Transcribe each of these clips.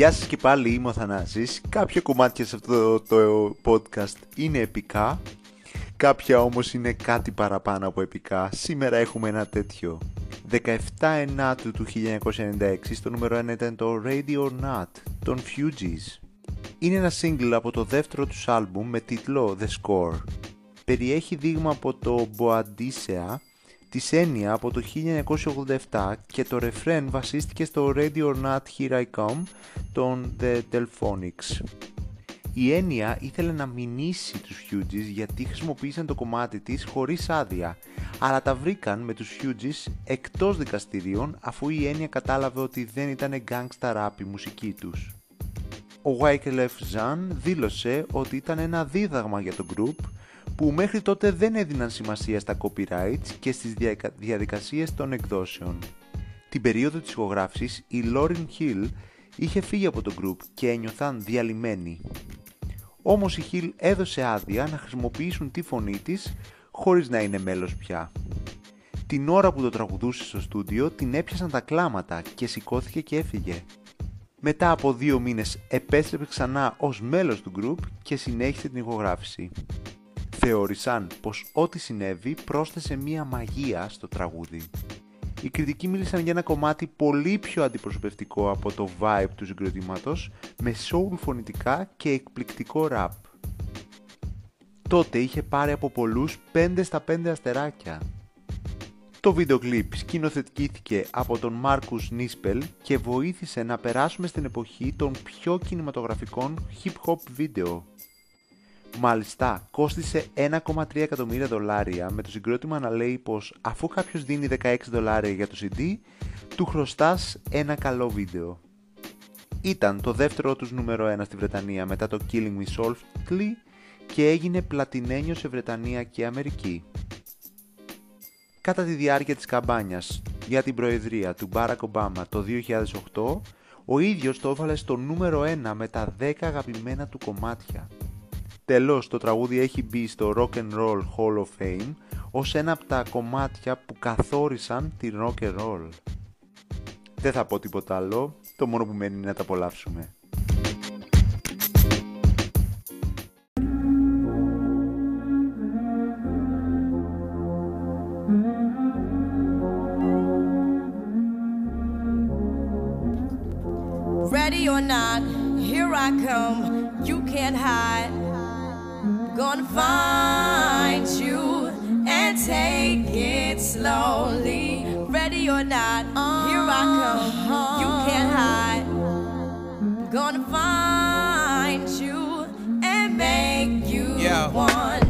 Γεια σας και πάλι είμαι ο Θανάσης. Κάποια κομμάτια σε αυτό το podcast είναι επικά, κάποια όμως είναι κάτι παραπάνω από επικά. Σήμερα έχουμε ένα τέτοιο. 17 Ενάτου του 1996 στο νούμερο 1 ήταν το Radio or Not των Fugees. Είναι ένα single από το δεύτερο τους άλμπουμ με τίτλο The Score. Περιέχει δείγμα από το Boadicea της έννοια από το 1987 και το ρεφρέν βασίστηκε στο Radio or Not Here I Come των The Delphonics. Η έννοια ήθελε να μηνύσει τους Fugees γιατί χρησιμοποίησαν το κομμάτι της χωρίς άδεια, αλλά τα βρήκαν με τους Fugees εκτός δικαστηρίων αφού η έννοια κατάλαβε ότι δεν ήταν gangsta rap η μουσική τους. Ο Wyclef Jean δήλωσε ότι ήταν ένα δίδαγμα για το group που μέχρι τότε δεν έδιναν σημασία στα copyrights και στις διαδικασίες των εκδόσεων. Την περίοδο της ηχογράφησης η Lauryn Hill είχε φύγει από το group και ένιωθαν διαλυμένοι. Όμως η Hill έδωσε άδεια να χρησιμοποιήσουν τη φωνή της χωρίς να είναι μέλος πια. Την ώρα που το τραγουδούσε στο στούντιο την έπιασαν τα κλάματα και σηκώθηκε και έφυγε. Μετά από δύο μήνες επέστρεψε ξανά ως μέλος του group και συνέχισε την ηχογράφηση θεώρησαν πως ό,τι συνέβη πρόσθεσε μία μαγεία στο τραγούδι. Οι κριτικοί μίλησαν για ένα κομμάτι πολύ πιο αντιπροσωπευτικό από το vibe του συγκροτήματος, με soul φωνητικά και εκπληκτικό rap. Τότε είχε πάρει από πολλούς 5 στα 5 αστεράκια. Το βίντεο κλιπ σκηνοθετήθηκε από τον Μάρκους Νίσπελ και βοήθησε να περάσουμε στην εποχή των πιο κινηματογραφικών hip-hop βίντεο. Μάλιστα, κόστισε 1,3 εκατομμύρια δολάρια με το συγκρότημα να λέει πως αφού κάποιος δίνει 16 δολάρια για το CD, του χρωστάς ένα καλό βίντεο. Ήταν το δεύτερο τους νούμερο 1 στη Βρετανία μετά το Killing Me Softly και έγινε πλατινένιο σε Βρετανία και Αμερική. Κατά τη διάρκεια της καμπάνιας για την προεδρία του Barack Obama το 2008, ο ίδιος το έβαλε στο νούμερο 1 με τα 10 αγαπημένα του κομμάτια. Τέλος, το τραγούδι έχει μπει στο Rock and Roll Hall of Fame ως ένα από τα κομμάτια που καθόρισαν τη rock and roll. Δεν θα πω τίποτα άλλο, το μόνο που μένει είναι να τα απολαύσουμε. Ready or not, here I come, you can't hide. Gonna find you and take it slowly. Ready or not, here I uh-huh. come. You can't hide. Gonna find you and make you Yeah. Now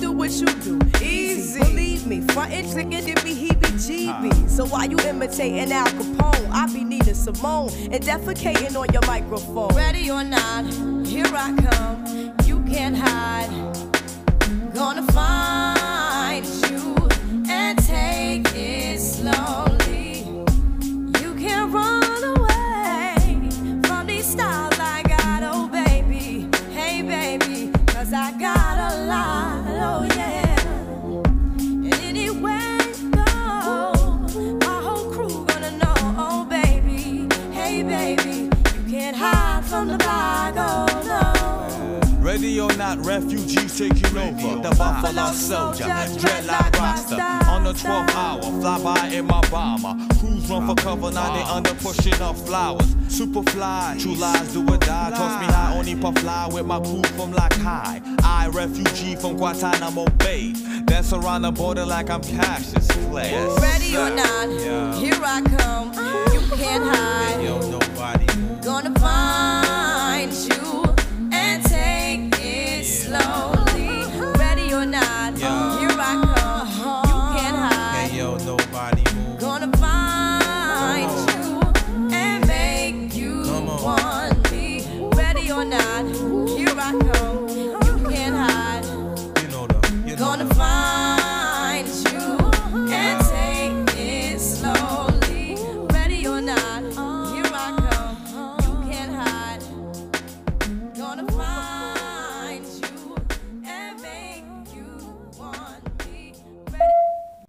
Do what you do, easy. Believe me, frontin' trickin' it be heebie-jeebie. So while you imitating Al Capone, I be needing Simone and defecating on your microphone. Ready or not, here I come. You can't hide. Ready or not, refugees taking over. The Buffalo Soldier, dreadlock roster. On the 12th hour, fly by in my bomber. Crews run for cover, now they under pushing up flowers. Super fly, true lies do or die. Toss me high, only puff fly with my crew from like high. I, refugee from Guantanamo Bay. Dance around the border like I'm Cassius Clay. Ready or not, here I come. You can't hide. Yo, nobody. Gonna find you or not, here I come.